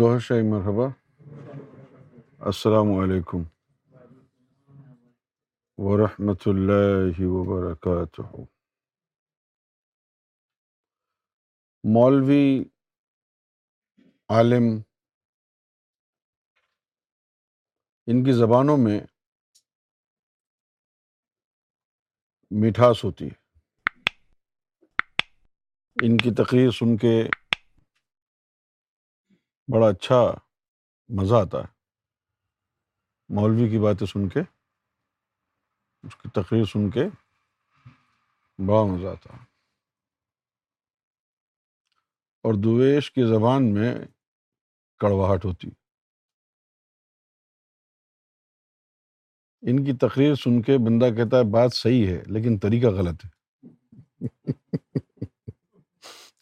گوہ شاہی، مرحبا۔ السلام علیکم ورحمۃ اللہ وبرکاتہ۔ مولوی عالم، ان کی زبانوں میں مٹھاس ہوتی ہے۔ ان کی تقریر سن کے بڑا اچھا مزہ آتا ہے۔ مولوی کی باتیں سن کے، اس کی تقریر سن کے بڑا مزہ آتا ہے۔ اور دویش کی زبان میں کڑواہٹ ہوتی۔ ان کی تقریر سن کے بندہ کہتا ہے، بات صحیح ہے، لیکن طریقہ غلط ہے۔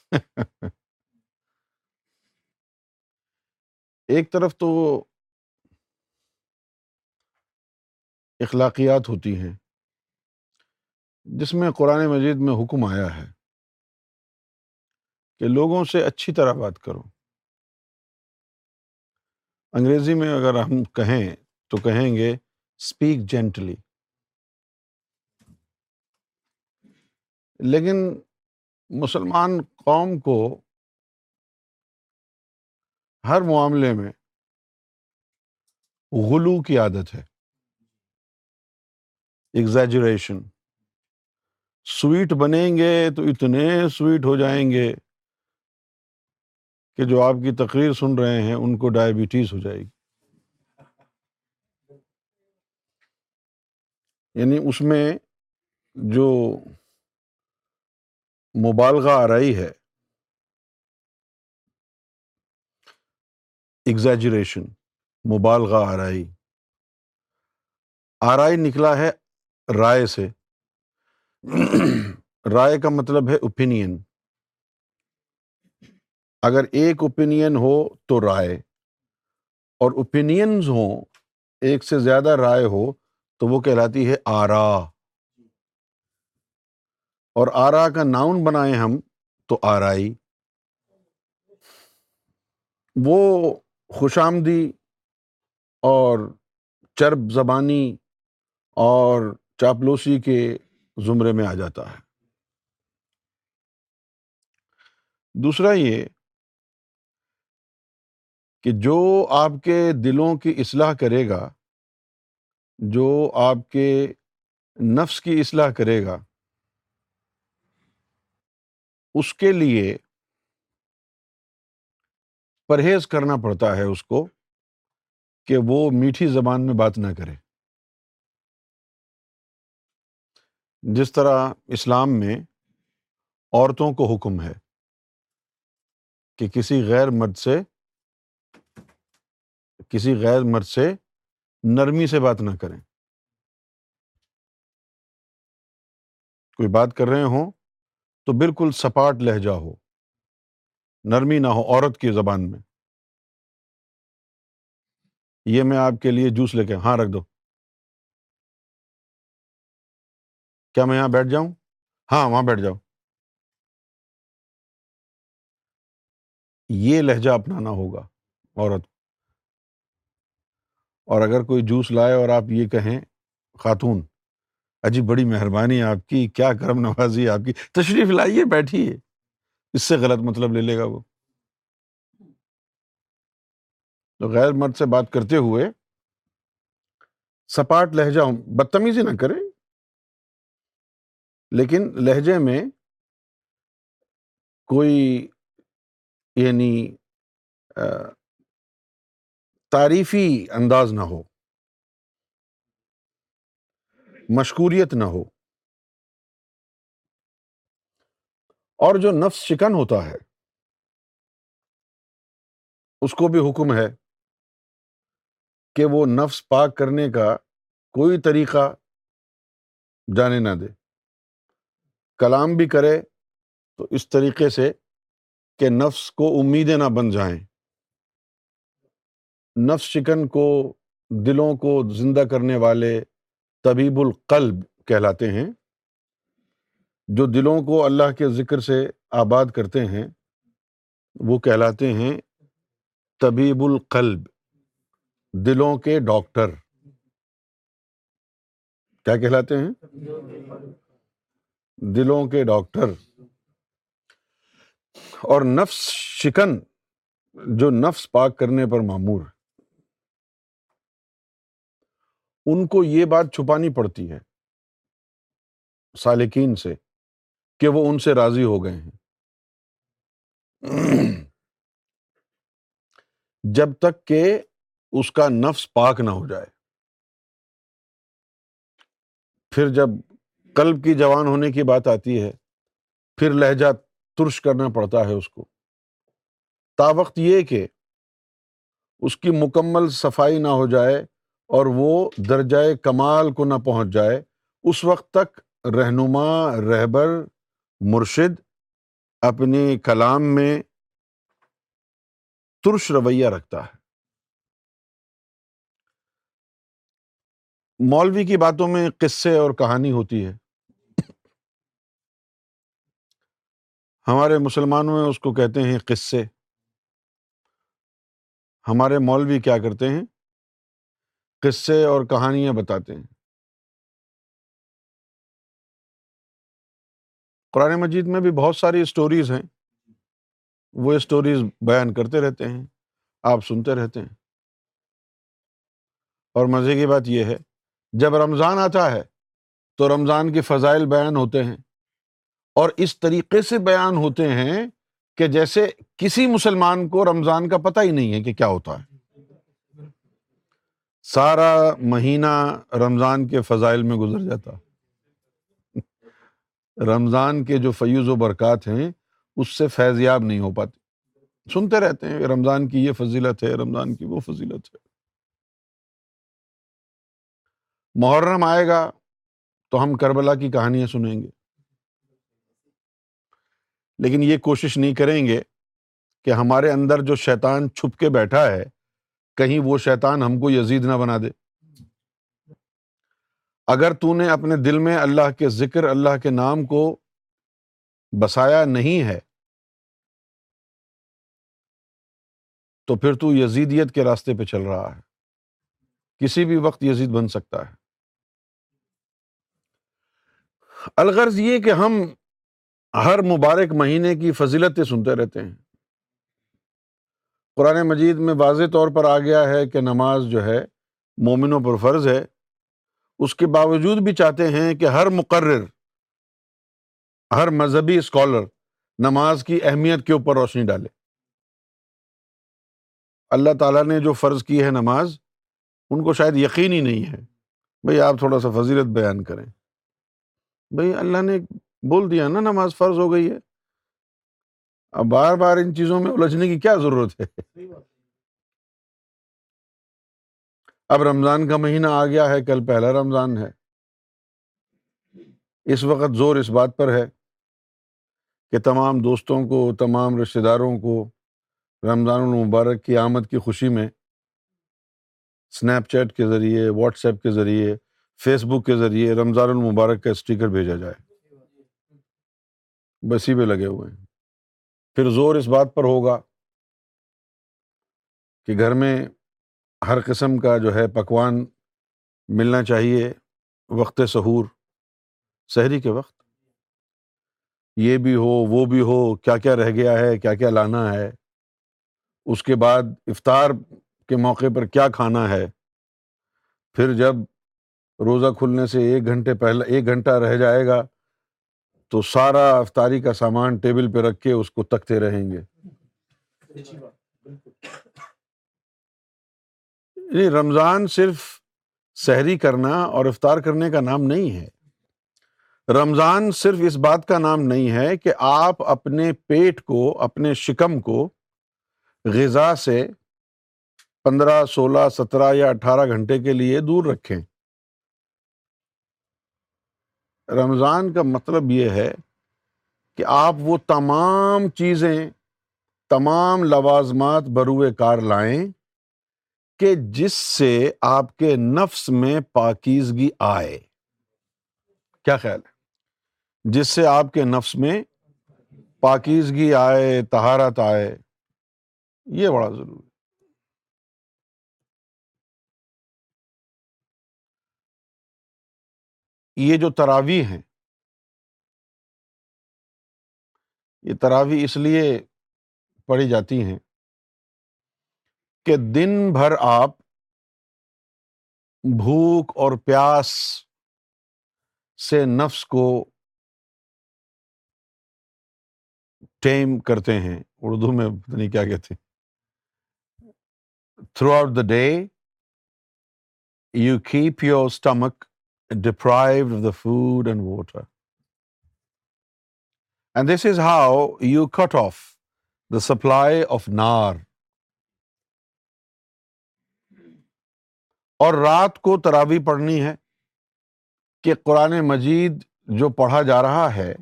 ایک طرف تو اخلاقیات ہوتی ہیں، جس میں قرآن مجید میں حکم آیا ہے کہ لوگوں سے اچھی طرح بات کرو۔ انگریزی میں اگر ہم کہیں تو کہیں گے اسپیک جینٹلی لیکن مسلمان قوم کو ہر معاملے میں غلو کی عادت ہے۔ ایگزیجریشن سویٹ بنیں گے تو اتنے سویٹ ہو جائیں گے کہ جو آپ کی تقریر سن رہے ہیں ان کو ڈائبٹیز ہو جائے گی۔ یعنی اس میں جو مبالغہ آرائی ہے ایگزیجریشن مبالغہ آرائی۔ آرائی نکلا ہے رائے سے۔ رائے کا مطلب ہے اوپینین اگر ایک اوپینین ہو تو رائے۔ اور اوپینینز ہوں، ایک سے زیادہ رائے ہو تو وہ کہلاتی ہے آرا۔ اور آرا کا ناؤن بنائے ہم تو آرائی۔ وہ خوش آمدی اور چرب زبانی اور چاپلوسی کے زمرے میں آ جاتا ہے۔ دوسرا یہ کہ جو آپ کے دلوں کی اصلاح کرے گا، جو آپ کے نفس کی اصلاح کرے گا، اس کے لیے پرہیز کرنا پڑتا ہے اس کو کہ وہ میٹھی زبان میں بات نہ کرے۔ جس طرح اسلام میں عورتوں کو حکم ہے کہ کسی غیر مرد سے، کسی غیر مرد سے نرمی سے بات نہ کریں۔ کوئی بات کر رہے ہوں تو بالکل سپاٹ لہجہ ہو۔ نرمی نہ ہو، عورت کی زبان میں۔ یہ میں آپ کے لیے جوس لے کے ہاں رکھ دو۔ کیا میں یہاں بیٹھ جاؤں؟ ہاں وہاں بیٹھ جاؤ۔ یہ لہجہ اپنانا ہوگا عورت اور اگر کوئی جوس لائے اور آپ یہ کہیں، خاتون اجی بڑی مہربانی آپ کی، کیا کرم نوازی آپ کی، تشریف لائیے، بیٹھیے۔ اس سے غلط مطلب لے لے گا وہ۔ تو غیر مرد سے بات کرتے ہوئے سپاٹ لہجہ بدتمیزی نہ کرے لیکن لہجے میں کوئی یعنی تعریفی انداز نہ ہو مشکوریت نہ ہو۔ اور جو نفس شکن ہوتا ہے، اس کو بھی حکم ہے کہ وہ نفس پاک کرنے کا کوئی طریقہ جانے نہ دے۔ کلام بھی کرے تو اس طریقے سے کہ نفس کو امیدیں نہ بن جائیں۔ نفس شکن کو دلوں کو زندہ کرنے والے طبیب القلب کہلاتے ہیں۔ جو دلوں کو اللہ کے ذکر سے آباد کرتے ہیں، وہ کہلاتے ہیں طبیب القلب، دلوں کے ڈاکٹر۔ کیا کہلاتے ہیں؟ دلوں کے ڈاکٹر۔ اور نفس شکن جو نفس پاک کرنے پر معمور ہے۔ ان کو یہ بات چھپانی پڑتی ہے سالکین سے۔ کہ وہ ان سے راضی ہو گئے ہیں۔ جب تک کہ اس کا نفس پاک نہ ہو جائے۔ پھر جب قلب کی جوان ہونے کی بات آتی ہے، پھر لہجہ ترش کرنا پڑتا ہے اس کو۔ تا وقت یہ کہ اس کی مکمل صفائی نہ ہو جائے اور وہ درجۂ کمال کو نہ پہنچ جائے، اس وقت تک رہنما، رہبر مرشد اپنی کلام میں ترش رویہ رکھتا ہے۔ مولوی کی باتوں میں قصے اور کہانی ہوتی ہے۔ ہمارے مسلمانوں میں اس کو کہتے ہیں قصے۔ ہمارے مولوی کیا کرتے ہیں؟ قصے اور کہانیاں بتاتے ہیں۔ قرآن مجید میں بھی بہت ساری اسٹوریز ہیں۔ وہ اسٹوریز بیان کرتے رہتے ہیں، آپ سنتے رہتے ہیں۔ اور مزے کی بات یہ ہے، جب رمضان آتا ہے تو رمضان کے فضائل بیان ہوتے ہیں۔ اور اس طریقے سے بیان ہوتے ہیں کہ جیسے کسی مسلمان کو رمضان کا پتہ ہی نہیں ہے کہ کیا ہوتا ہے۔ سارا مہینہ رمضان کے فضائل میں گزر جاتا۔ رمضان کے جو فیوز و برکات ہیں، اس سے فیضیاب نہیں ہو پاتے۔ سنتے رہتے ہیں، رمضان کی یہ فضیلت ہے، رمضان کی وہ فضیلت ہے۔ محرم آئے گا تو ہم کربلا کی کہانیاں سنیں گے۔ لیکن یہ کوشش نہیں کریں گے کہ ہمارے اندر جو شیطان چھپ کے بیٹھا ہے، کہیں وہ شیطان ہم کو یزید نہ بنا دے۔ اگر تو نے اپنے دل میں اللہ کے ذکر، اللہ کے نام کو بسایا نہیں ہے، تو پھر تو یزیدیت کے راستے پہ چل رہا ہے۔ کسی بھی وقت یزید بن سکتا ہے۔ الغرض یہ کہ ہم ہر مبارک مہینے کی فضیلتیں سنتے رہتے ہیں۔ قرآن مجید میں واضح طور پر آ گیا ہے کہ نماز جو ہے مومنوں پر فرض ہے۔ اس کے باوجود بھی چاہتے ہیں کہ ہر مقرر، ہر مذہبی اسکالر نماز کی اہمیت کے اوپر روشنی ڈالے۔ اللہ تعالیٰ نے جو فرض کی ہے نماز، ان کو شاید یقین ہی نہیں ہے۔ بھائی آپ تھوڑا سا فضیلت بیان کریں۔ بھائی اللہ نے بول دیا نا، نماز فرض ہو گئی ہے۔ اب بار بار ان چیزوں میں الجھنے کی کیا ضرورت ہے؟ اب رمضان کا مہینہ آ گیا ہے، کل پہلا رمضان ہے۔ اس وقت زور اس بات پر ہے کہ تمام دوستوں کو، تمام رشتے داروں کو رمضان المبارک کی آمد کی خوشی میں اسنیپ چیٹ کے ذریعے واٹس ایپ کے ذریعے فیس بک کے ذریعے رمضان المبارک کا اسٹیکر بھیجا جائے۔ بسی پہ لگے ہوئے ہیں۔ پھر زور اس بات پر ہوگا کہ گھر میں ہر قسم کا جو ہے پکوان ملنا چاہیے وقت سحور شہری کے وقت۔ یہ بھی ہو، وہ بھی ہو، کیا کیا رہ گیا ہے، کیا کیا لانا ہے۔ اس کے بعد افطار کے موقع پر کیا کھانا ہے۔ پھر جب روزہ کھلنے سے ایک گھنٹے پہلے، ایک گھنٹہ رہ جائے گا، تو سارا افطاری کا سامان ٹیبل پہ رکھ کے اس کو تکتے رہیں گے۔ یعنی رمضان صرف سحری کرنا اور افطار کرنے کا نام نہیں ہے۔ رمضان صرف اس بات کا نام نہیں ہے کہ آپ اپنے پیٹ کو، اپنے شکم کو غذا سے پندرہ، سولہ، سترہ یا اٹھارہ گھنٹے کے لیے دور رکھیں۔ رمضان کا مطلب یہ ہے کہ آپ وہ تمام چیزیں، تمام لوازمات بروئے کار لائیں۔ کہ جس سے آپ کے نفس میں پاکیزگی آئے۔ کیا خیال ہے؟ جس سے آپ کے نفس میں پاکیزگی آئے تہارت آئے، یہ بڑا ضروری یہ جو تراوی ہیں، یہ تراوی اس لیے پڑھی جاتی ہیں کہ دن بھر آپ بھوک اور پیاس سے نفس کو ٹیم کرتے ہیں۔ اردو میں پتہ نہیں کیا کہتے throughout the day you keep your stomach deprived of the food and water and this is how you cut off the supply of نار اور رات کو تراوی پڑھنی ہے کہ قرآن مجید جو پڑھا جا رہا ہے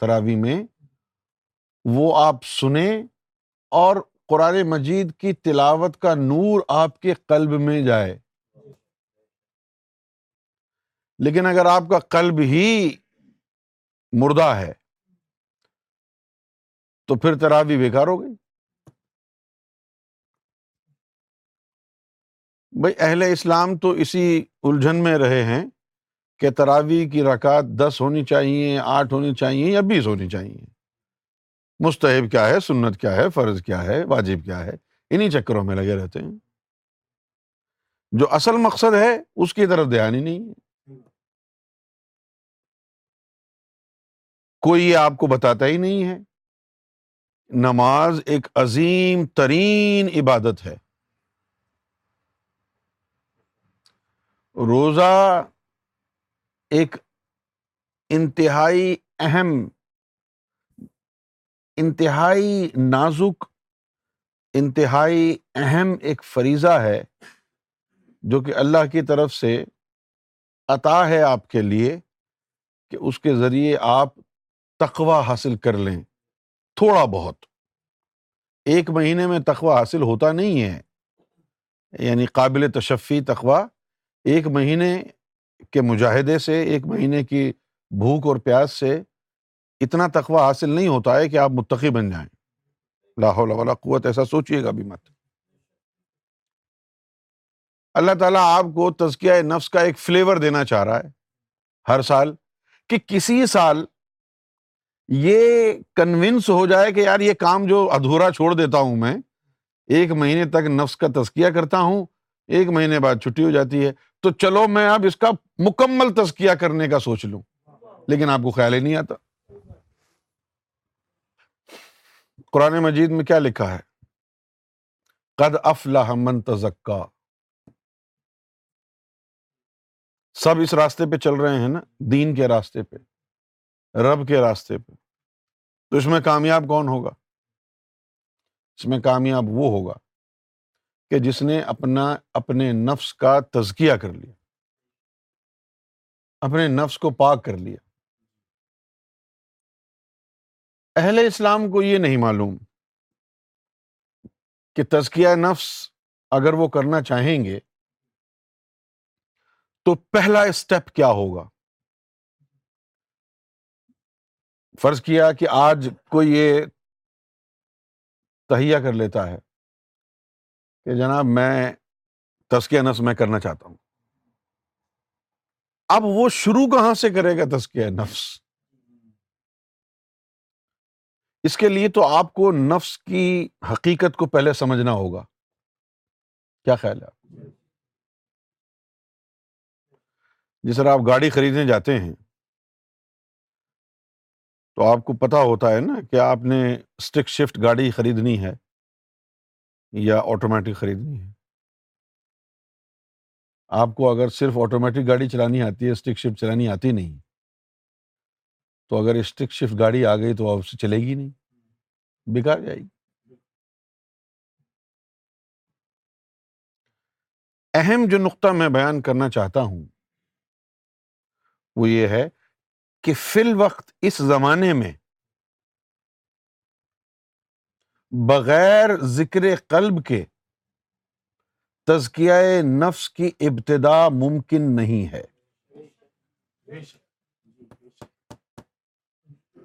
تراوی میں، وہ آپ سنیں اور قرآن مجید کی تلاوت کا نور آپ کے قلب میں جائے۔ لیکن اگر آپ کا قلب ہی مردہ ہے، تو پھر تراوی بیکار ہو گئی۔ بھائی اہل اسلام تو اسی الجھن میں رہے ہیں کہ تراوی کی رکعت دس ہونی چاہیے، آٹھ ہونی چاہیے یا بیس ہونی چاہیے۔ مستحب کیا ہے؟ سنت کیا ہے؟ فرض کیا ہے؟ واجب کیا ہے؟ انہیں چکروں میں لگے رہتے ہیں۔ جو اصل مقصد ہے، اس کی طرف دھیان ہی نہیں ہے۔ کوئی یہ آپ کو بتاتا ہی نہیں ہے۔ نماز ایک عظیم ترین عبادت ہے۔ روزہ ایک انتہائی اہم، انتہائی نازک، انتہائی اہم ایک فریضہ ہے جو کہ اللہ کی طرف سے عطا ہے آپ کے لیے کہ اس کے ذریعے آپ تقوا حاصل کر لیں۔ تھوڑا بہت۔ ایک مہینے میں تقوا حاصل ہوتا نہیں ہے یعنی قابل تشفی تقوا ایک مہینے کے مجاہدے سے، ایک مہینے کی بھوک اور پیاس سے اتنا تقوا حاصل نہیں ہوتا ہے کہ آپ متقی بن جائیں۔ لاہور والا قوت، ایسا سوچیے گا بھی مت۔ اللہ تعالیٰ آپ کو تزکیہ نفس کا ایک فلیور دینا چاہ رہا ہے ہر سال کہ کسی سال یہ کنوینس ہو جائے کہ یار یہ کام جو ادھورا چھوڑ دیتا ہوں میں، ایک مہینے تک نفس کا تزکیہ کرتا ہوں، ایک مہینے بعد چھٹی ہو جاتی ہے۔ تو چلو میں اب اس کا مکمل تزکیہ کرنے کا سوچ لوں۔ لیکن آپ کو خیال ہی نہیں آتا۔ قرآن مجید میں کیا لکھا ہے؟ قد افلاح من تزکا۔ سب اس راستے پہ چل رہے ہیں نا، دین کے راستے پہ، رب کے راستے پہ۔ تو اس میں کامیاب کون ہوگا؟ اس میں کامیاب وہ ہوگا۔ کہ جس نے اپنا، اپنے نفس کا تزکیہ کر لیا، اپنے نفس کو پاک کر لیا۔ اہل اسلام کو یہ نہیں معلوم کہ تزکیہ نفس اگر وہ کرنا چاہیں گے تو پہلا اسٹیپ کیا ہوگا؟ فرض کیا کہ آج کوئی یہ تہیا کر لیتا ہے۔ کہ جناب میں تزکیہ نفس میں کرنا چاہتا ہوں۔ اب وہ شروع کہاں سے کرے گا تزکیہ نفس؟ اس کے لیے تو آپ کو نفس کی حقیقت کو پہلے سمجھنا ہوگا۔ کیا خیال ہے آپ؟ جس طرح آپ گاڑی خریدنے جاتے ہیں، تو آپ کو پتا ہوتا ہے نا کہ آپ نے اسٹک شفٹ گاڑی خریدنی ہے۔ یا آٹومیٹک خریدنی ہے۔ آپ کو اگر صرف آٹومیٹک گاڑی چلانی آتی ہے اسٹک شفٹ چلانی آتی نہیں، تو اگر اسٹک شفٹ گاڑی آ گئی تو آپ سے چلے گی نہیں، بیکار جائے گی۔ اہم جو نقطہ میں بیان کرنا چاہتا ہوں، وہ یہ ہے کہ فی الوقت اس زمانے میں بغیر ذکر قلب کے تزکیہ نفس کی ابتدا ممکن نہیں ہے۔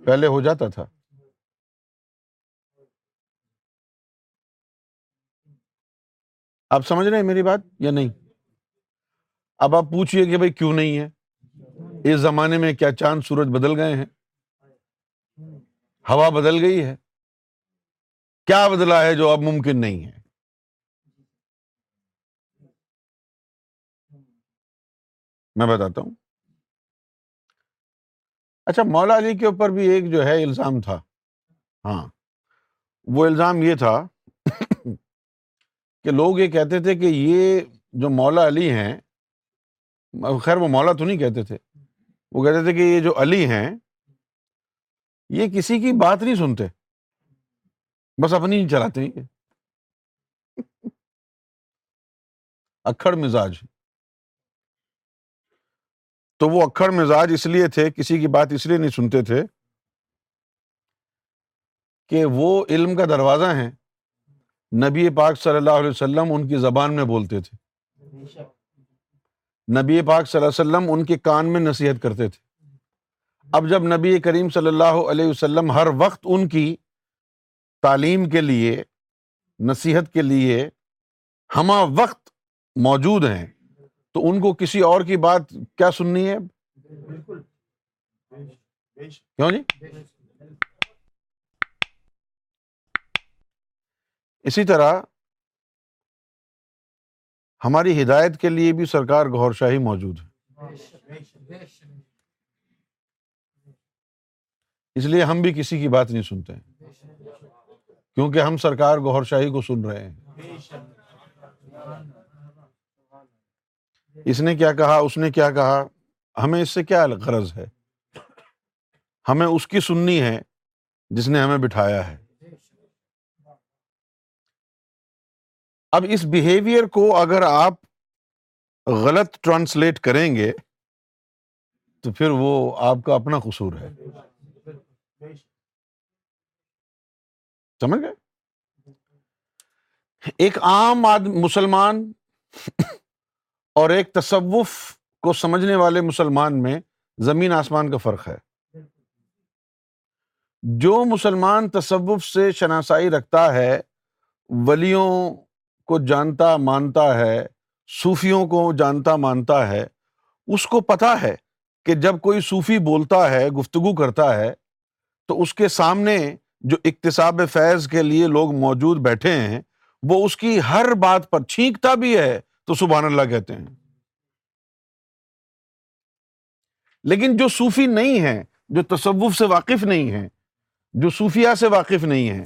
پہلے ہو جاتا تھا۔ آپ سمجھ رہے ہیں میری بات یا نہیں؟ اب آپ پوچھیے کہ بھائی کیوں نہیں ہے؟ اس زمانے میں کیا چاند سورج بدل گئے ہیں؟ ہوا بدل گئی ہے؟ کیا بدلا ہے جو اب ممکن نہیں ہے؟ میں بتاتا ہوں۔ اچھا مولا علی کے اوپر بھی ایک جو ہے الزام تھا۔ ہاں وہ الزام یہ تھا کہ لوگ یہ کہتے تھے کہ یہ جو مولا علی ہیں خیر وہ مولا تو نہیں کہتے تھے۔ وہ کہتے تھے کہ یہ جو علی ہیں، یہ کسی کی بات نہیں سنتے۔ بس اپنی ہی چلاتے ہیں اکڑ مزاج۔ تو وہ اکڑ مزاج اس لیے تھے، کسی کی بات اس لیے نہیں سنتے تھے کہ وہ علم کا دروازہ ہیں۔ نبی پاک صلی اللہ علیہ وسلم ان کی زبان میں بولتے تھے۔ نبی پاک صلی اللہ علیہ وسلم ان کے کان میں نصیحت کرتے تھے۔ اب جب نبی کریم صلی اللہ علیہ وسلم ہر وقت ان کی تعلیم کے لیے نصیحت کے لیے ہما وقت موجود ہیں۔ تو ان کو کسی اور کی بات کیا سننی ہے؟ کیوں جی؟ اسی طرح ہماری ہدایت کے لیے بھی سرکار گور شاہی موجود ہے۔ اس لیے ہم بھی کسی کی بات نہیں سنتے۔ کیونکہ ہم سرکار گور شاہی کو سن رہے ہیں۔ اس نے کیا کہا؟ اس نے کیا کہا؟ ہمیں اس سے کیا غرض ہے؟ ہمیں اس کی سننی ہے جس نے ہمیں بٹھایا ہے۔ اب اس بہیویئر کو اگر آپ غلط ٹرانسلیٹ کریں گے تو پھر وہ آپ کا اپنا قصور ہے۔ سمجھ گئے؟ ایک عام آدمی مسلمان اور ایک تصوف کو سمجھنے والے مسلمان میں زمین آسمان کا فرق ہے۔ جو مسلمان تصوف سے شناسائی رکھتا ہے، ولیوں کو جانتا مانتا ہے، صوفیوں کو جانتا مانتا ہے، اس کو پتا ہے کہ جب کوئی صوفی بولتا ہے، گفتگو کرتا ہے، تو اس کے سامنے جو اقتصاب فیض کے لیے لوگ موجود بیٹھے ہیں، وہ اس کی ہر بات پر چھینکتا بھی ہے تو سبحان اللہ کہتے ہیں۔ لیکن جو صوفی نہیں ہے جو تصوف سے واقف نہیں ہے جو صوفیہ سے واقف نہیں ہے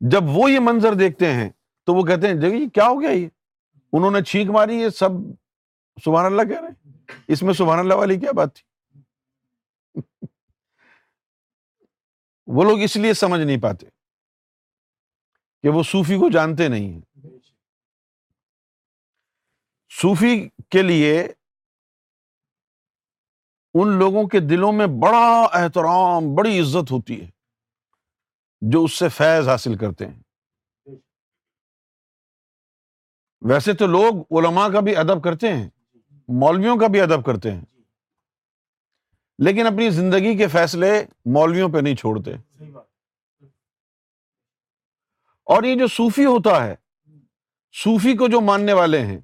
جب وہ یہ منظر دیکھتے ہیں تو وہ کہتے ہیں جگہ کیا ہو گیا یہ؟ انہوں نے چھینک ماری، یہ سب سبحان اللہ کہہ رہے ہیں۔ اس میں سبحان اللہ والی کیا بات تھی؟ وہ لوگ اس لیے سمجھ نہیں پاتے کہ وہ صوفی کو جانتے نہیں ہیں۔ صوفی کے لیے ان لوگوں کے دلوں میں بڑا احترام، بڑی عزت ہوتی ہے جو اس سے فیض حاصل کرتے ہیں۔ ویسے تو لوگ علماء کا بھی ادب کرتے ہیں، مولویوں کا بھی ادب کرتے ہیں۔ لیکن اپنی زندگی کے فیصلے مولویوں پہ نہیں چھوڑتے۔ اور یہ جو صوفی ہوتا ہے صوفی کو جو ماننے والے ہیں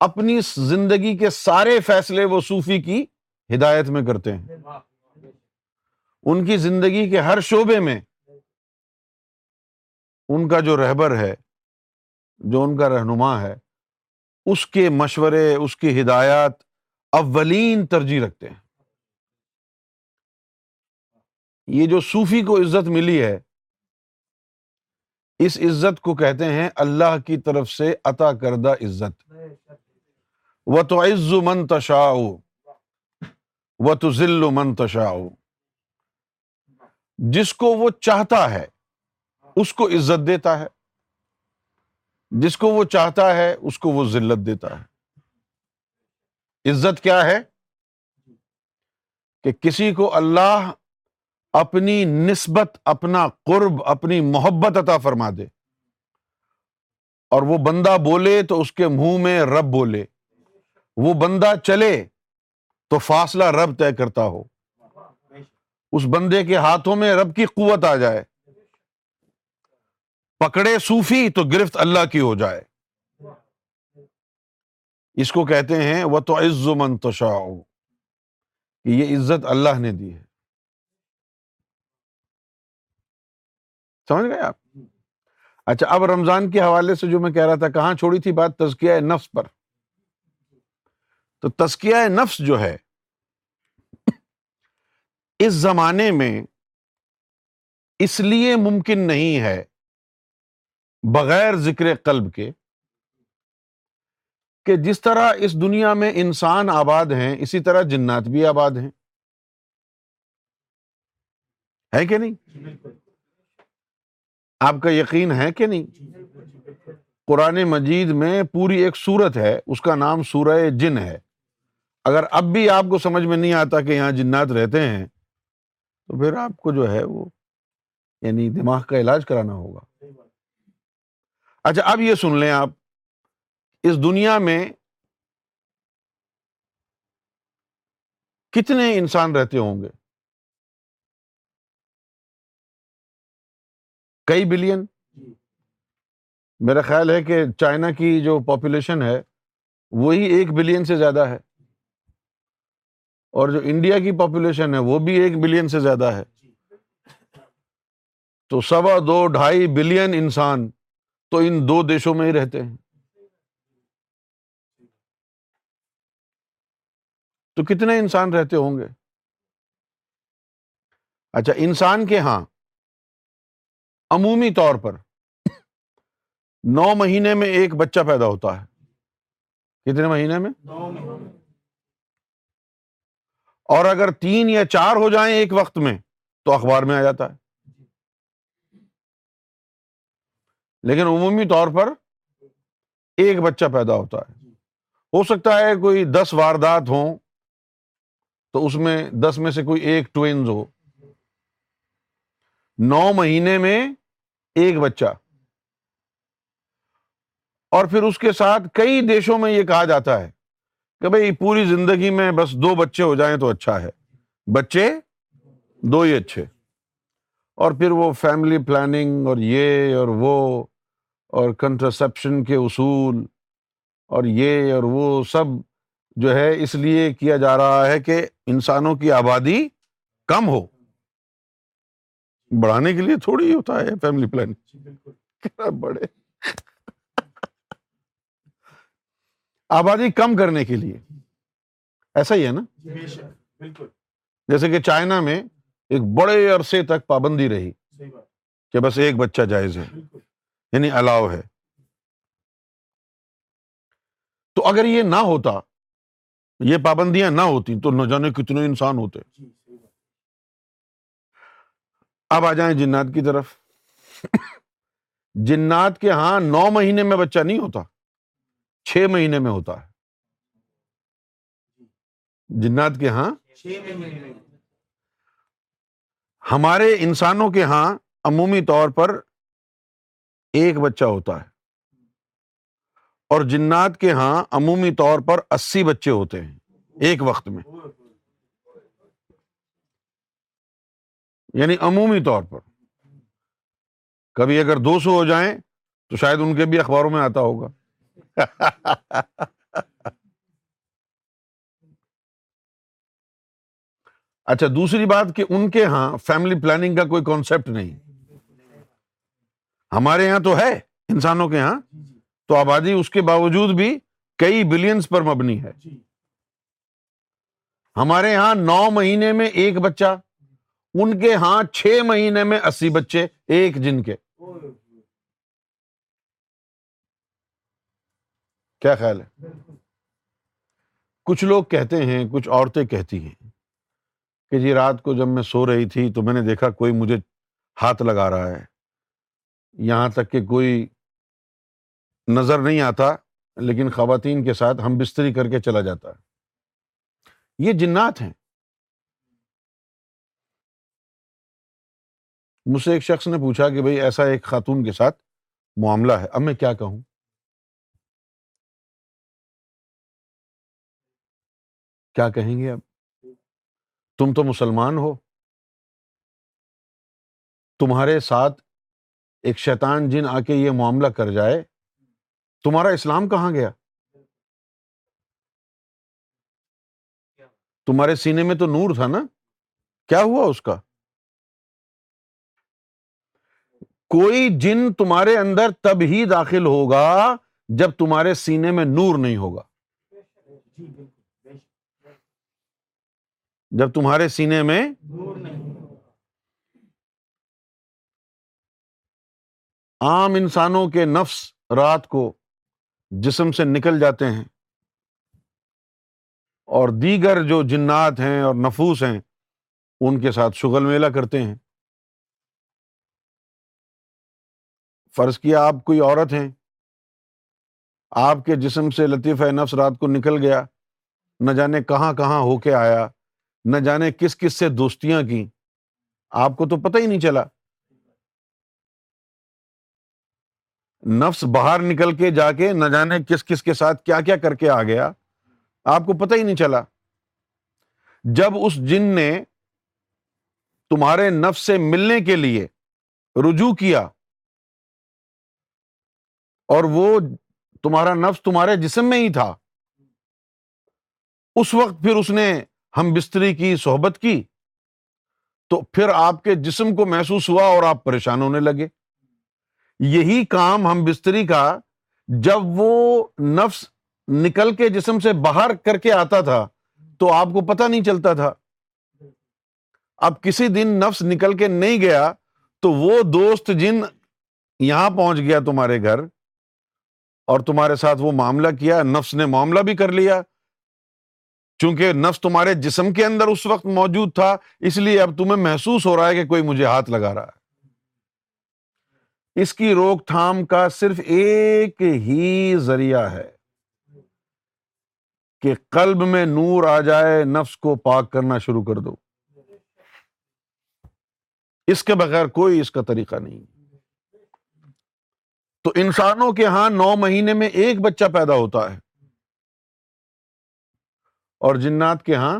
اپنی زندگی کے سارے فیصلے وہ صوفی کی ہدایت میں کرتے ہیں۔ ان کی زندگی کے ہر شعبے میں ان کا جو رہبر ہے جو ان کا رہنما ہے اس کے مشورے اس کی ہدایات اولین ترجیح رکھتے ہیں۔ یہ جو صوفی کو عزت ملی ہے، اس عزت کو کہتے ہیں اللہ کی طرف سے عطا کردہ عزت۔ و تو عز من تشا و تو ذل من تشا جس کو وہ چاہتا ہے، اس کو عزت دیتا ہے۔ جس کو وہ چاہتا ہے، اس کو وہ ذلت دیتا ہے۔ عزت کیا ہے؟ کہ کسی کو اللہ اپنی نسبت، اپنا قرب، اپنی محبت عطا فرما دے۔ اور وہ بندہ بولے تو اس کے منہ میں رب بولے۔ وہ بندہ چلے تو فاصلہ رب طے کرتا ہو۔ اس بندے کے ہاتھوں میں رب کی قوت آ جائے۔ پکڑے صوفی تو گرفت اللہ کی ہو جائے۔ اس کو کہتے ہیں وہ تو عز و منتشا کہ یہ عزت اللہ نے دی ہے۔ سمجھ گئے آپ؟ اچھا اب رمضان کے حوالے سے جو میں کہہ رہا تھا، کہاں چھوڑی تھی بات؟ تزکیہ نفس پر۔ تو تزکیہ نفس جو ہے، اس زمانے میں اس لیے ممکن نہیں ہے، بغیر ذکر قلب کے کہ جس طرح اس دنیا میں انسان آباد ہیں، اسی طرح جنات بھی آباد ہیں۔ ہے کہ نہیں؟ آپ کا یقین ہے کہ نہیں؟ قرآن مجید میں پوری ایک سورت ہے، اس کا نام سورہ جن ہے۔ اگر اب بھی آپ کو سمجھ میں نہیں آتا کہ یہاں جنات رہتے ہیں، تو پھر آپ کو جو ہے وہ یعنی دماغ کا علاج کرانا ہوگا۔ اچھا اب یہ سن لیں آپ۔ اس دنیا میں کتنے انسان رہتے ہوں گے؟ کئی بلین؟ میرا خیال ہے کہ چائنا کی جو پاپولیشن ہے، وہی ایک بلین سے زیادہ ہے۔ اور جو انڈیا کی پاپولیشن ہے، وہ بھی ایک بلین سے زیادہ ہے۔ تو سوا دو ڈھائی بلین انسان تو ان دو دیشوں میں ہی رہتے ہیں۔ تو کتنے انسان رہتے ہوں گے؟ اچھا انسان کے ہاں عمومی طور پر نو مہینے میں ایک بچہ پیدا ہوتا ہے۔ کتنے مہینے میں؟ اور اگر تین یا چار ہو جائیں ایک وقت میں، تو اخبار میں آ جاتا ہے۔ لیکن عمومی طور پر ایک بچہ پیدا ہوتا ہے۔ ہو سکتا ہے کوئی دس واردات ہوں۔ تو اس میں دس میں سے کوئی ایک ٹوینز ہو۔ نو مہینے میں ایک بچہ۔ اور پھر اس کے ساتھ کئی دیشوں میں یہ کہا جاتا ہے کہ بھائی پوری زندگی میں بس دو بچے ہو جائیں تو اچھا ہے۔ بچے دو ہی اچھے۔ اور پھر وہ فیملی پلاننگ اور یہ اور وہ اور کنٹرسپشن کے اصول اور یہ اور وہ سب جو ہے اس لیے کیا جا رہا ہے کہ انسانوں کی آبادی کم ہو۔ بڑھانے کے لیے تھوڑی ہوتا ہے فیملی پلاننگ بڑے آبادی کم کرنے کے لیے۔ ایسا ہی ہے نا؟ بالکل۔ جیسے کہ چائنا میں ایک بڑے عرصے تک پابندی رہی کہ بس ایک بچہ جائز ہے۔ یعنی الاؤ ہے۔ تو اگر یہ نہ ہوتا یہ پابندیاں نہ ہوتی تو نہ جانے کتنے انسان ہوتے۔ اب آ جائیں جنات کی طرف۔ جنات کے ہاں نو مہینے میں بچہ نہیں ہوتا چھ مہینے میں ہوتا ہے۔ جنات کے ہاں؟ ہمارے انسانوں کے ہاں عمومی طور پر ایک بچہ ہوتا ہے۔ اور جنات کے ہاں عمومی طور پر اسی بچے ہوتے ہیں، ایک وقت میں۔ یعنی عمومی طور پر۔ کبھی اگر دو سو ہو جائیں تو شاید ان کے بھی اخباروں میں آتا ہوگا۔ اچھا دوسری بات کہ ان کے یہاں فیملی پلاننگ کا کوئی کانسیپٹ نہیں۔ ہمارے یہاں تو ہے، انسانوں کے یہاں تو آبادی اس کے باوجود بھی کئی بلینس پر مبنی ہے۔ ہمارے یہاں نو مہینے میں ایک بچہ ان کے یہاں چھ مہینے میں اسی بچے ایک جن کے۔ کیا خیال ہے؟ کچھ لوگ کہتے ہیں کچھ عورتیں کہتی ہیں کہ جی رات کو جب میں سو رہی تھی تو میں نے دیکھا کوئی مجھے ہاتھ لگا رہا ہے۔ یہاں تک کہ کوئی نظر نہیں آتا، لیکن خواتین کے ساتھ ہم بستری کر کے چلا جاتا ہے۔ یہ جنات ہیں۔ مجھ سے ایک شخص نے پوچھا کہ بھائی ایسا ایک خاتون کے ساتھ معاملہ ہے، اب میں کیا کہوں؟ کیا کہیں گے اب؟ تم تو مسلمان ہو۔ تمہارے ساتھ ایک شیطان جن آ کے یہ معاملہ کر جائے تمہارا اسلام کہاں گیا؟ تمہارے سینے میں تو نور تھا نا؟ کیا ہوا اس کا؟ کوئی جن تمہارے اندر تب ہی داخل ہوگا جب تمہارے سینے میں نور نہیں ہوگا۔ جب تمہارے سینے میں عام انسانوں کے نفس رات کو جسم سے نکل جاتے ہیں۔ اور دیگر جو جنات ہیں اور نفوس ہیں، ان کے ساتھ شغل میلہ کرتے ہیں۔ فرض کیا آپ کوئی عورت ہیں؟ آپ کے جسم سے لطیفہ نفس رات کو نکل گیا، نہ جانے کہاں کہاں ہو کے آیا، نہ جانے کس کس سے دوستیاں کی آپ کو تو پتہ ہی نہیں چلا۔ نفس باہر نکل کے جا کے نہ جانے کس کس کے ساتھ کیا کیا کر کے آ گیا، آپ کو پتہ ہی نہیں چلا۔ جب اس جن نے تمہارے نفس سے ملنے کے لیے رجوع کیا اور وہ تمہارا نفس تمہارے جسم میں ہی تھا، اس وقت پھر اس نے ہم بستری کی، صحبت کی، تو پھر آپ کے جسم کو محسوس ہوا اور آپ پریشان ہونے لگے۔ یہی کام ہم بستری کا جب وہ نفس نکل کے جسم سے باہر کر کے آتا تھا تو آپ کو پتا نہیں چلتا تھا۔ اب کسی دن نفس نکل کے نہیں گیا تو وہ دوست جن یہاں پہنچ گیا تمہارے گھر اور تمہارے ساتھ وہ معاملہ کیا، نفس نے معاملہ بھی کر لیا۔ چونکہ نفس تمہارے جسم کے اندر اس وقت موجود تھا، اس لیے اب تمہیں محسوس ہو رہا ہے کہ کوئی مجھے ہاتھ لگا رہا ہے۔ اس کی روک تھام کا صرف ایک ہی ذریعہ ہے کہ قلب میں نور آ جائے، نفس کو پاک کرنا شروع کر دو۔ اس کے بغیر کوئی اس کا طریقہ نہیں۔ تو انسانوں کے یہاں نو مہینے میں ایک بچہ پیدا ہوتا ہے۔ اور جنات کے یہاں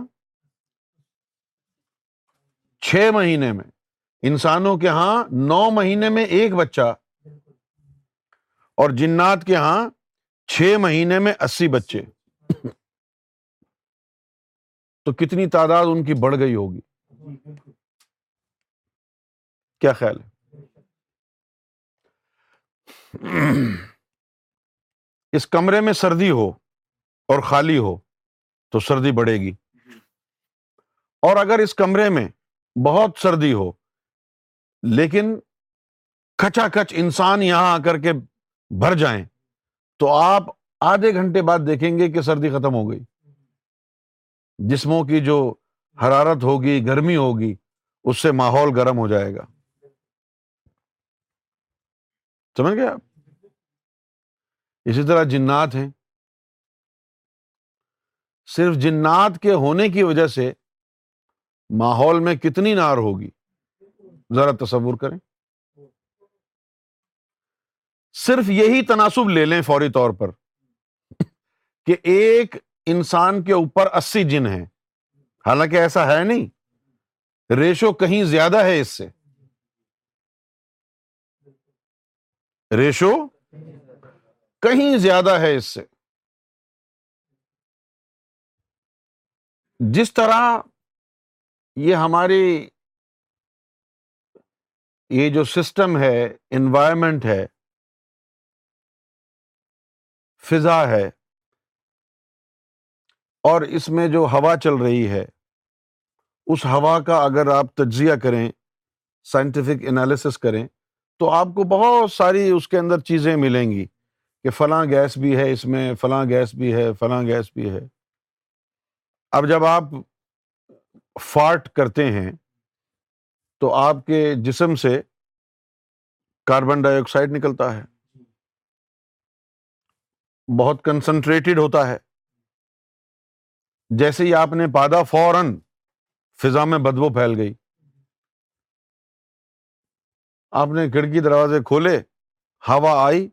چھ مہینے میں۔ انسانوں کے یہاں نو مہینے میں ایک بچہ اور جنات کے یہاں چھ مہینے میں اسی بچے۔ تو کتنی تعداد ان کی بڑھ گئی ہوگی؟ کیا خیال ہے؟ اس کمرے میں سردی ہو اور خالی ہو تو سردی بڑھے گی۔ اور اگر اس کمرے میں بہت سردی ہو لیکن کچا کچ انسان یہاں آ کر کے بھر جائیں تو آپ آدھے گھنٹے بعد دیکھیں گے کہ سردی ختم ہو گئی۔ جسموں کی جو حرارت ہوگی، گرمی ہوگی، اس سے ماحول گرم ہو جائے گا۔ سمجھ گئے آپ؟ اسی طرح جنات ہیں۔ صرف جنات کے ہونے کی وجہ سے ماحول میں کتنی نار ہوگی۔ ذرا تصور کریں۔ صرف یہی تناسب لے لیں فوری طور پر کہ ایک انسان کے اوپر اسی جن ہے حالانکہ ایسا ہے نہیں۔ ریشو کہیں زیادہ ہے اس سے۔ ریشو کہیں زیادہ ہے اس سے۔ جس طرح یہ ہماری یہ جو سسٹم ہے انوائرمنٹ ہے، فضا ہے، اور اس میں جو ہوا چل رہی ہے، اس ہوا کا اگر آپ تجزیہ کریں سائنٹیفک انالیسس کریں، تو آپ کو بہت ساری اس کے اندر چیزیں ملیں گی کہ فلاں گیس بھی ہے اس میں، فلاں گیس بھی ہے، فلاں گیس بھی ہے۔ اب جب آپ فارٹ کرتے ہیں تو آپ کے جسم سے کاربن ڈائی آکسائڈ نکلتا ہے۔ بہت کنسنٹریٹڈ ہوتا ہے۔ جیسے ہی آپ نے پادا فوراً فضا میں بدبو پھیل گئی۔ آپ نے کھڑکی دروازے کھولے، ہوا آئی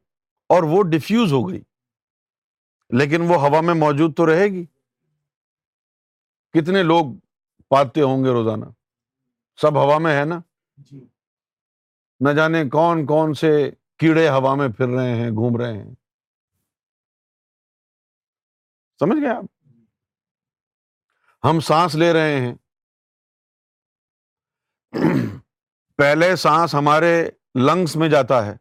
اور وہ ڈفیوز ہو گئی۔ لیکن وہ ہوا میں موجود تو رہے گی۔ کتنے لوگ پاتے ہوں گے روزانہ؟ سب ہوا میں ہے نا؟ جی۔ نہ جانے کون کون سے کیڑے ہوا میں پھر رہے ہیں گھوم رہے ہیں۔ سمجھ گئے آپ؟ ہم سانس لے رہے ہیں۔ پہلے سانس ہمارے لنگس میں جاتا ہے۔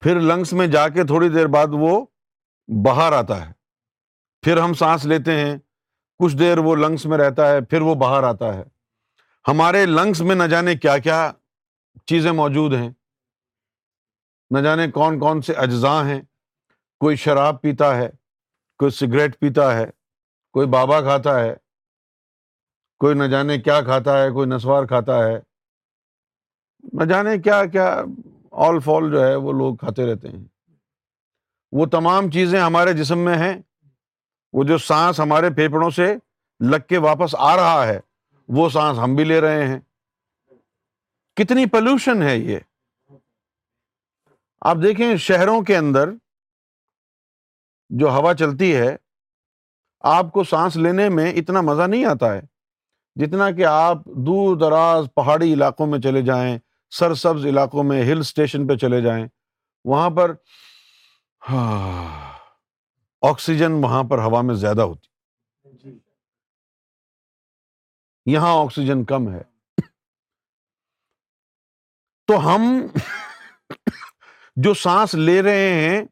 پھر لنگس میں جا کے تھوڑی دیر بعد وہ باہر آتا ہے۔ پھر ہم سانس لیتے ہیں۔ کچھ دیر وہ لنگس میں رہتا ہے، پھر وہ باہر آتا ہے۔ ہمارے لنگس میں نہ جانے کیا کیا چیزیں موجود ہیں۔ نہ جانے کون کون سے اجزاء ہیں۔ کوئی شراب پیتا ہے، کوئی سگریٹ پیتا ہے، کوئی بابا کھاتا ہے، کوئی نہ جانے کیا کھاتا ہے، کوئی نسوار کھاتا ہے۔ نہ جانے کیا کیا آل فال جو ہے وہ لوگ کھاتے رہتے ہیں۔ وہ تمام چیزیں ہمارے جسم میں ہیں۔ وہ جو سانس ہمارے پھیپڑوں سے لگ کے واپس آ رہا ہے، وہ سانس ہم بھی لے رہے ہیں۔ کتنی پولوشن ہے یہ۔ آپ دیکھیں شہروں کے اندر جو ہوا چلتی ہے، آپ کو سانس لینے میں اتنا مزہ نہیں آتا ہے جتنا کہ آپ دور دراز پہاڑی علاقوں میں چلے جائیں سر سبز علاقوں میں ہل اسٹیشن پہ چلے جائیں۔ وہاں پر ہاں۔ آکسیجن وہاں پر ہوا میں زیادہ ہوتی۔ یہاں آکسیجن کم ہے۔ تو ہم جو سانس لے رہے ہیں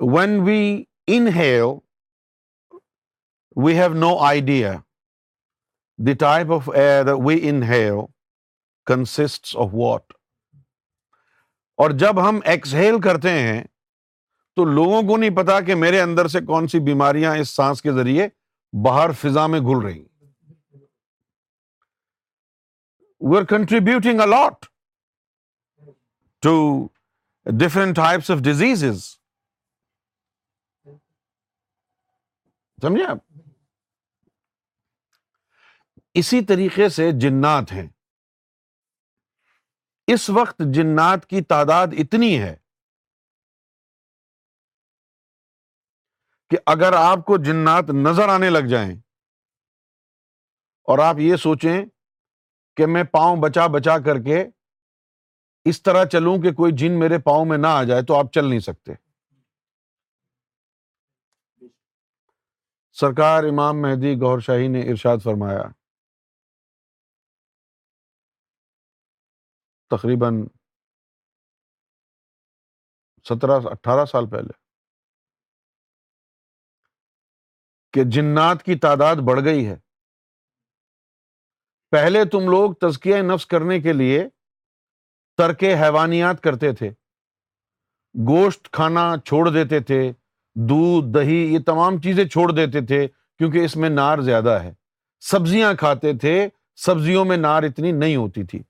when we inhale we have no idea the type of air we inhale consist of what اور جب ہم ایکسہیل کرتے ہیں تو لوگوں کو نہیں پتا کہ میرے اندر سے کون سی بیماریاں اس سانس کے ذریعے باہر فضا میں گھل رہی we are contributing a lot to different types of diseases سمجھے آپ؟ اسی طریقے سے جنات ہیں۔ اس وقت جنات کی تعداد اتنی ہے کہ اگر آپ کو جنات نظر آنے لگ جائیں اور آپ یہ سوچیں کہ میں پاؤں بچا بچا کر کے اس طرح چلوں کہ کوئی جن میرے پاؤں میں نہ آ جائے تو آپ چل نہیں سکتے۔ سرکار امام مہدی گور شاہی نے ارشاد فرمایا، تقریباً سترہ، اٹھارہ سال پہلے۔ کہ جنات کی تعداد بڑھ گئی ہے۔ پہلے تم لوگ تزکیہ نفس کرنے کے لیے ترک حیوانیات کرتے تھے۔ گوشت کھانا چھوڑ دیتے تھے، دودھ، دہی، یہ تمام چیزیں چھوڑ دیتے تھے کیونکہ اس میں نار زیادہ ہے۔ سبزیاں کھاتے تھے، سبزیوں میں نار اتنی نہیں ہوتی تھی۔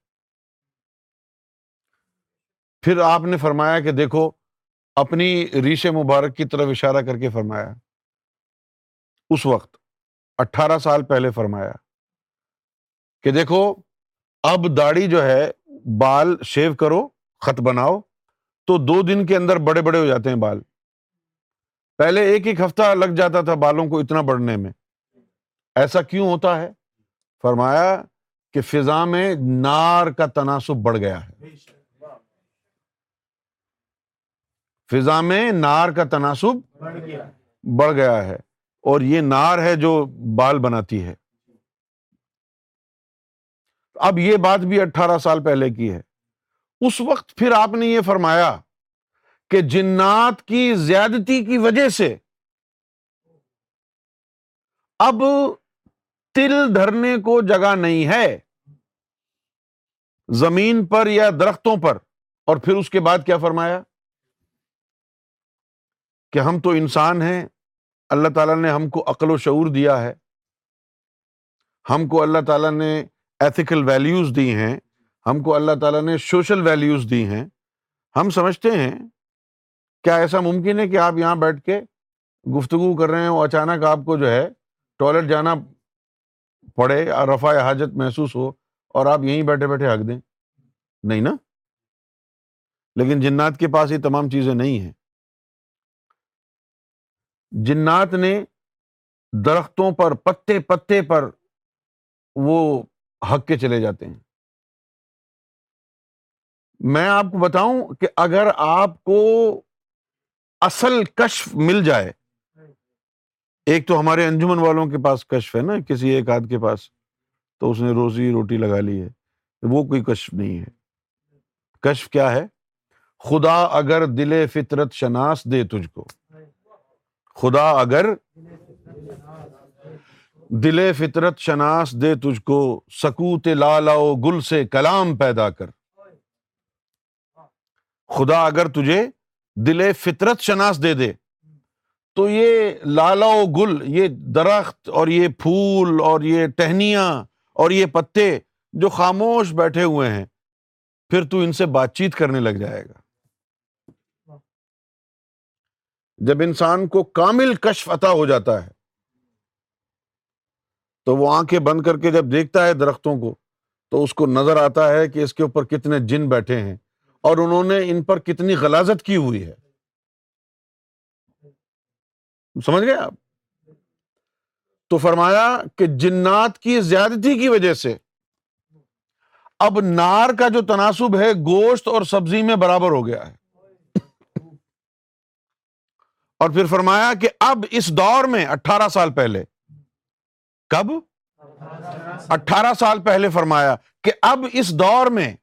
پھر آپ نے فرمایا کہ دیکھو، اپنی ریش مبارک کی طرف اشارہ کر کے فرمایا۔ اس وقت اٹھارہ سال پہلے فرمایا کہ دیکھو اب داڑھی جو ہے بال شیو کرو خط بناؤ تو دو دن کے اندر بڑے بڑے ہو جاتے ہیں بال۔ پہلے ایک ایک ہفتہ لگ جاتا تھا بالوں کو اتنا بڑھنے میں۔ ایسا کیوں ہوتا ہے؟ فرمایا کہ فضا میں نار کا تناسب بڑھ گیا ہے۔ فضا میں نار کا تناسب بڑھ گیا۔ ہے۔ اور یہ نار ہے جو بال بناتی ہے۔ اب یہ بات بھی اٹھارہ سال پہلے کی ہے۔ اس وقت پھر آپ نے یہ فرمایا کہ جنات کی زیادتی کی وجہ سے اب تل دھرنے کو جگہ نہیں ہے۔ زمین پر یا درختوں پر۔ اور پھر اس کے بعد کیا فرمایا؟ کہ ہم تو انسان ہیں۔ اللہ تعالیٰ نے ہم کو عقل و شعور دیا ہے۔ ہم کو اللہ تعالیٰ نے ایتھیکل ویلیوز دی ہیں۔ ہم کو اللہ تعالیٰ نے سوشل ویلیوز دی ہیں۔ ہم سمجھتے ہیں۔ کیا ایسا ممکن ہے کہ آپ یہاں بیٹھ کے گفتگو کر رہے ہیں اور اچانک آپ کو جو ہے ٹوائلٹ جانا پڑے اور رفا حاجت محسوس ہو اور آپ یہیں بیٹھے بیٹھے حق دیں؟ نہیں نا؟ لیکن جنات کے پاس یہ تمام چیزیں نہیں ہیں۔ جنات نے درختوں پر، پتے پتے پر وہ حق کے چلے جاتے ہیں۔ میں آپ کو بتاؤں کہ اگر آپ کو اصل کشف مل جائے، ایک تو ہمارے انجمن والوں کے پاس کشف ہے نا، کسی ایک آدھ کے پاس، تو اس نے روزی روٹی لگا لی ہے، وہ کوئی کشف نہیں ہے۔ کشف کیا ہے؟ خدا اگر دل فطرت شناس دے تجھ کو۔ خدا اگر دل فطرت شناس دے تجھ کو سکوت لالا گل سے کلام پیدا کر۔ خدا اگر تجھے دل فطرت شناس دے دے، تو یہ لالا و گل، یہ درخت اور یہ پھول اور یہ ٹہنیاں اور یہ پتے جو خاموش بیٹھے ہوئے ہیں، پھر تو ان سے بات چیت کرنے لگ جائے گا۔ جب انسان کو کامل کشف عطا ہو جاتا ہے، تو وہ آنکھیں بند کر کے جب دیکھتا ہے درختوں کو، تو اس کو نظر آتا ہے کہ اس کے اوپر کتنے جن بیٹھے ہیں اور انہوں نے ان پر کتنی غلازت کی ہوئی ہے۔ سمجھ گئے آپ؟ تو فرمایا کہ جنات کی زیادتی کی وجہ سے اب نار کا جو تناسب ہے، گوشت اور سبزی میں برابر ہو گیا ہے۔ اور پھر فرمایا کہ اب اس دور میں اٹھارہ سال پہلے، کب؟ اٹھارہ سال پہلے فرمایا کہ اب اس دور میں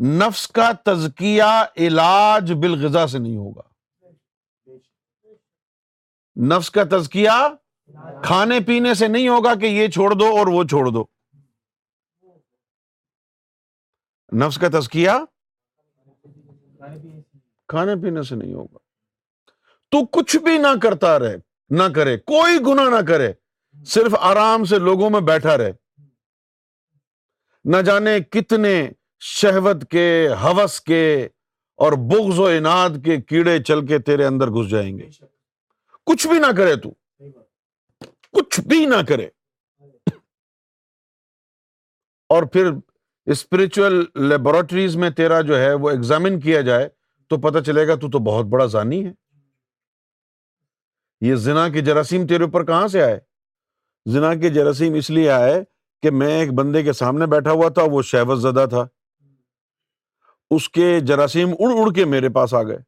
نفس کا تزکیہ علاج بالغذا سے نہیں ہوگا۔ نفس کا تزکیہ کھانے پینے سے نہیں ہوگا کہ یہ چھوڑ دو اور وہ چھوڑ دو۔ نفس کا تزکیہ کھانے پینے سے نہیں ہوگا۔ تو کچھ بھی نہ کرتا رہے، نہ کرے، کوئی گنا نہ کرے، صرف آرام سے لوگوں میں بیٹھا رہے۔ نہ جانے کتنے شہوت کے ہوس کے اور بغض و اناد کے کیڑے چل کے تیرے اندر گھس جائیں گے۔ کچھ بھی نہ کرے تو۔ کچھ بھی نہ کرے۔ اور پھر اسپرچل لیبورٹریز میں تیرا جو ہے وہ ایگزامن کیا جائے تو پتا چلے گا تو تو بہت بڑا زانی ہے۔ یہ زنا کے جراثیم تیرے اوپر کہاں سے آئے؟ زنا کے جراثیم اس لیے آئے کہ میں ایک بندے کے سامنے بیٹھا ہوا تھا، وہ شہوت زدہ تھا۔ اس کے جراثیم اڑ اڑ کے میرے پاس آ گئے۔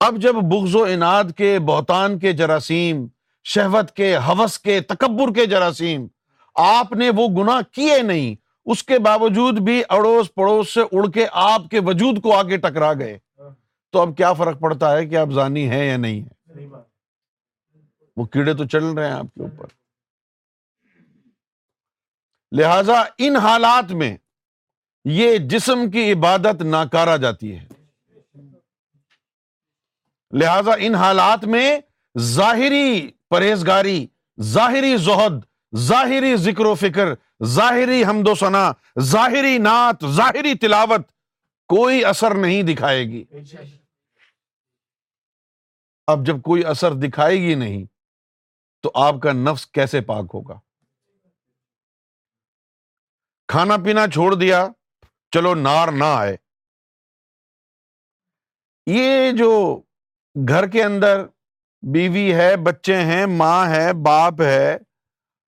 اب جب بغض و اناد کے، بہتان کے جراثیم، شہوت کے، حوث کے، تکبر کے جراثیم، آپ نے وہ گنا کیے نہیں، اس کے باوجود بھی اڑوس پڑوس سے اڑ کے آپ کے وجود کو آگے ٹکرا گئے۔ تو اب کیا فرق پڑتا ہے کہ آپ زانی ہے یا نہیں ہے وہ کیڑے تو چل رہے ہیں آپ کے اوپر۔ لہذا ان حالات میں یہ جسم کی عبادت ناکارا جاتی ہے۔ لہذا ان حالات میں ظاہری پرہیزگاری ظاہری زہد ظاہری ذکر و فکر ظاہری حمد و ثنا ظاہری نعت ظاہری تلاوت کوئی اثر نہیں دکھائے گی۔ اب جب کوئی اثر دکھائے گی نہیں تو آپ کا نفس کیسے پاک ہوگا؟ کھانا پینا چھوڑ دیا، چلو نار نہ آئے۔ یہ جو گھر کے اندر بیوی ہے، بچے ہیں، ماں ہے، باپ ہے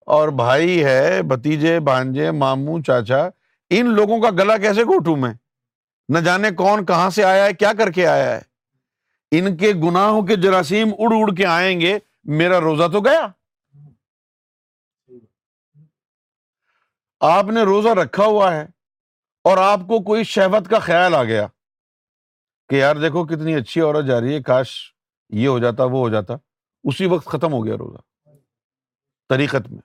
اور بھائی ہے بتیجے بانجے ماموں، چاچا، ان لوگوں کا گلا کیسے گھوٹوں میں؟ نہ جانے کون کہاں سے آیا ہے، کیا کر کے آیا ہے؟ ان کے گناہوں کے جراثیم اڑ اڑ کے آئیں گے، میرا روزہ تو گیا۔ آپ نے روزہ رکھا ہوا ہے اور آپ کو کوئی شہوت کا خیال آ گیا کہ یار دیکھو کتنی اچھی عورت جا رہی ہے، کاش یہ ہو جاتا، وہ ہو جاتا۔ اسی وقت ختم ہو گیا روزہ، طریقت میں۔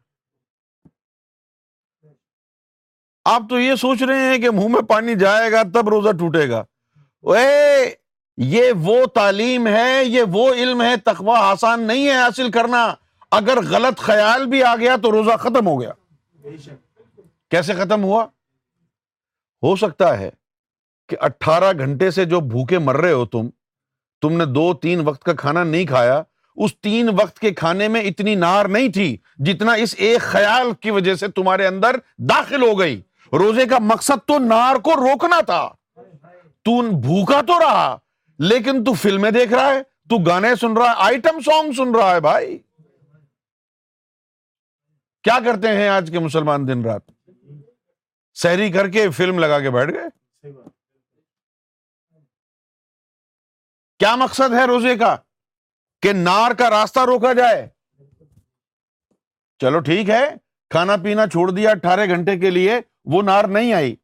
آپ تو یہ سوچ رہے ہیں کہ منہ میں پانی جائے گا تب روزہ ٹوٹے گا۔ یہ وہ تعلیم ہے یہ وہ علم ہے تخوا آسان نہیں ہے حاصل کرنا۔ اگر غلط خیال بھی آ گیا تو روزہ ختم ہو گیا۔ کیسے ختم ہوا؟ ہو سکتا ہے کہ اٹھارہ گھنٹے سے جو بھوکے مر رہے ہو تم تم نے دو تین وقت کا کھانا نہیں کھایا۔ اس تین وقت کے کھانے میں اتنی نار نہیں تھی جتنا اس ایک خیال کی وجہ سے تمہارے اندر داخل ہو گئی۔ روزے کا مقصد تو نار کو روکنا تھا۔ تو بھوکا تو رہا۔ لیکن تو فلمیں دیکھ رہا ہے، تو گانے سن رہا ہے، آئٹم سانگ سن رہا ہے بھائی۔ کیا کرتے ہیں آج کے مسلمان دن رات؟ سحری کر کے فلم لگا کے بیٹھ گئے؟ کیا مقصد ہے روزے کا؟ کہ نار کا راستہ روکا جائے۔ چلو ٹھیک ہے، کھانا پینا چھوڑ دیا اٹھارہ گھنٹے کے لیے، وہ نار نہیں آئی۔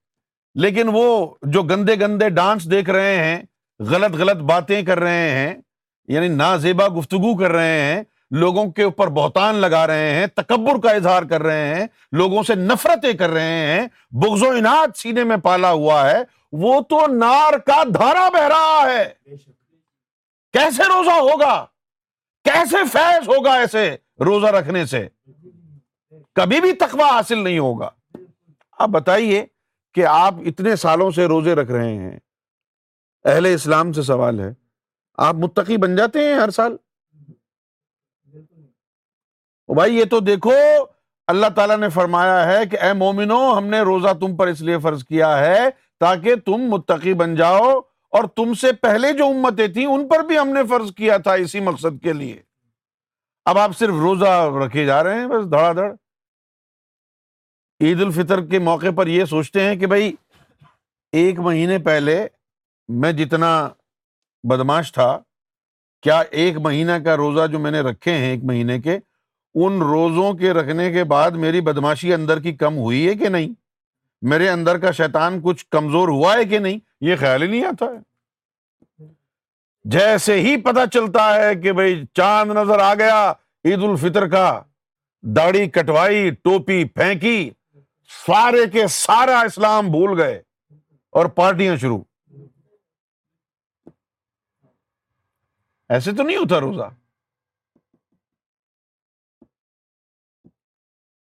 لیکن وہ جو گندے گندے ڈانس دیکھ رہے ہیں غلط غلط باتیں کر رہے ہیں یعنی نا زیبا گفتگو کر رہے ہیں لوگوں کے اوپر بہتان لگا رہے ہیں تکبر کا اظہار کر رہے ہیں لوگوں سے نفرتیں کر رہے ہیں بغض و انعد سینے میں پالا ہوا ہے وہ تو نار کا دھارا بہ رہا ہے۔ کیسے روزہ ہوگا؟ کیسے فیض ہوگا ایسے روزہ رکھنے سے؟ کبھی بھی تقوی حاصل نہیں ہوگا۔ آپ بتائیے کہ آپ اتنے سالوں سے روزے رکھ رہے ہیں۔ اہل اسلام سے سوال ہے۔ آپ متقی بن جاتے ہیں ہر سال؟ بھائی یہ تو دیکھو، اللہ تعالیٰ نے فرمایا ہے کہ اے مومنو، ہم نے روزہ تم پر اس لیے فرض کیا ہے تاکہ تم متقی بن جاؤ اور تم سے پہلے جو امتیں تھیں ان پر بھی ہم نے فرض کیا تھا اسی مقصد کے لیے۔ اب آپ صرف روزہ رکھے جا رہے ہیں، بس دھڑا دھڑ۔ عید الفطر کے موقع پر یہ سوچتے ہیں کہ بھائی، ایک مہینے پہلے میں جتنا بدماش تھا، کیا ایک مہینہ کا روزہ جو میں نے رکھے ہیں ایک مہینے کے، ان روزوں کے رکھنے کے بعد میری بدماشی اندر کی کم ہوئی ہے کہ نہیں؟ میرے اندر کا شیطان کچھ کمزور ہوا ہے کہ نہیں؟ یہ خیال ہی نہیں آتا ہے۔ جیسے ہی پتا چلتا ہے کہ بھائی چاند نظر آ گیا عید الفطر کا، داڑھی کٹوائی، ٹوپی پھینکی، سارے کے سارا اسلام بھول گئے اور پارٹیاں شروع۔ ایسے تو نہیں ہوتا روزہ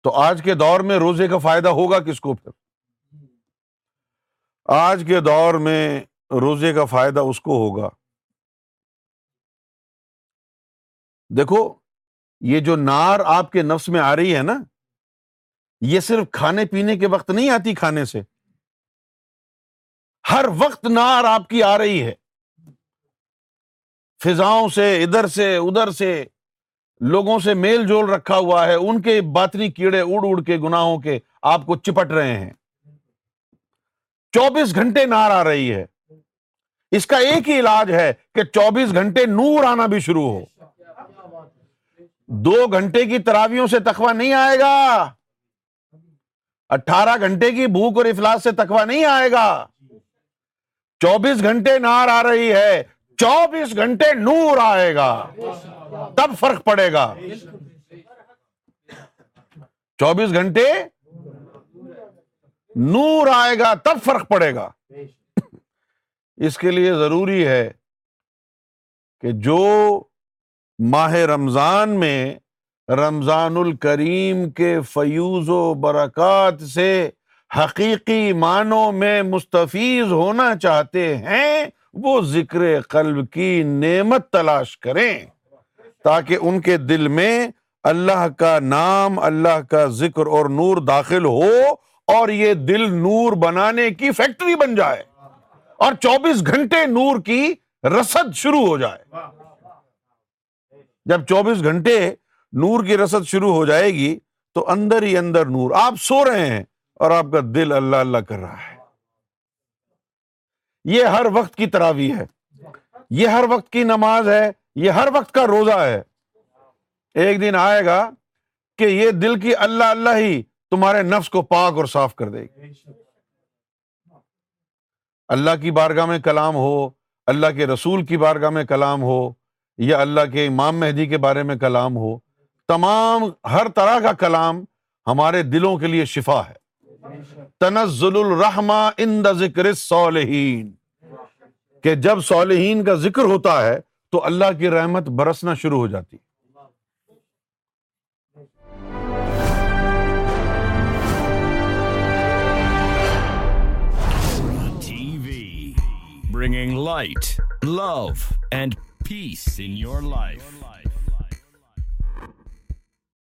تو آج کے دور میں روزے کا فائدہ ہوگا کس کو پھر؟ آج کے دور میں روزے کا فائدہ اس کو ہوگا۔ دیکھو، یہ جو نار آپ کے نفس میں آ رہی ہے نا، یہ صرف کھانے پینے کے وقت نہیں آتی کھانے سے۔ ہر وقت نار آپ کی آ رہی ہے۔ فضاؤں سے، ادھر سے ادھر سے، لوگوں سے میل جول رکھا ہوا ہے، ان کے باطنی کیڑے اڑ اڑ کے گناہوں کے آپ کو چپٹ رہے ہیں۔ چوبیس گھنٹے نار آ رہی ہے۔ اس کا ایک ہی علاج ہے کہ چوبیس گھنٹے نور آنا بھی شروع ہو۔ دو گھنٹے کی تراویوں سے تخوا نہیں آئے گا۔ اٹھارہ گھنٹے کی بھوک اور افلاس سے تخوا نہیں آئے گا۔ چوبیس گھنٹے نار آ رہی ہے۔ چوبیس گھنٹے نور آئے گا، تب فرق پڑے گا۔ چوبیس گھنٹے نور آئے گا، تب فرق پڑے گا۔ اس کے لیے ضروری ہے کہ جو ماہ رمضان میں رمضان الکریم کے فیوز و برکات سے حقیقی معنوں میں مستفیض ہونا چاہتے ہیں وہ ذکر قلب کی نعمت تلاش کریں تاکہ ان کے دل میں اللہ کا نام، اللہ کا ذکر اور نور داخل ہو اور یہ دل نور بنانے کی فیکٹری بن جائے اور چوبیس گھنٹے نور کی رسد شروع ہو جائے۔ جب چوبیس گھنٹے نور کی رسد شروع ہو جائے گی تو اندر ہی اندر نور، آپ سو رہے ہیں اور آپ کا دل اللہ اللہ کر رہا ہے۔ یہ ہر وقت کی تراوی ہے۔ یہ ہر وقت کی نماز ہے۔ یہ ہر وقت کا روزہ ہے۔ ایک دن آئے گا کہ یہ دل کی اللہ اللہ ہی تمہارے نفس کو پاک اور صاف کر دے گی۔ اللہ کی بارگاہ میں کلام ہو، اللہ کے رسول کی بارگاہ میں کلام ہو یا اللہ کے امام مہدی کے بارے میں کلام ہو، تمام ہر طرح کا کلام ہمارے دلوں کے لیے شفا ہے۔ تنزل الرحمہ ان ذکر صالحین کہ جب صالحین کا ذکر ہوتا ہے تو اللہ کی رحمت برسنا شروع ہو جاتی۔ Bringing light love and peace in your life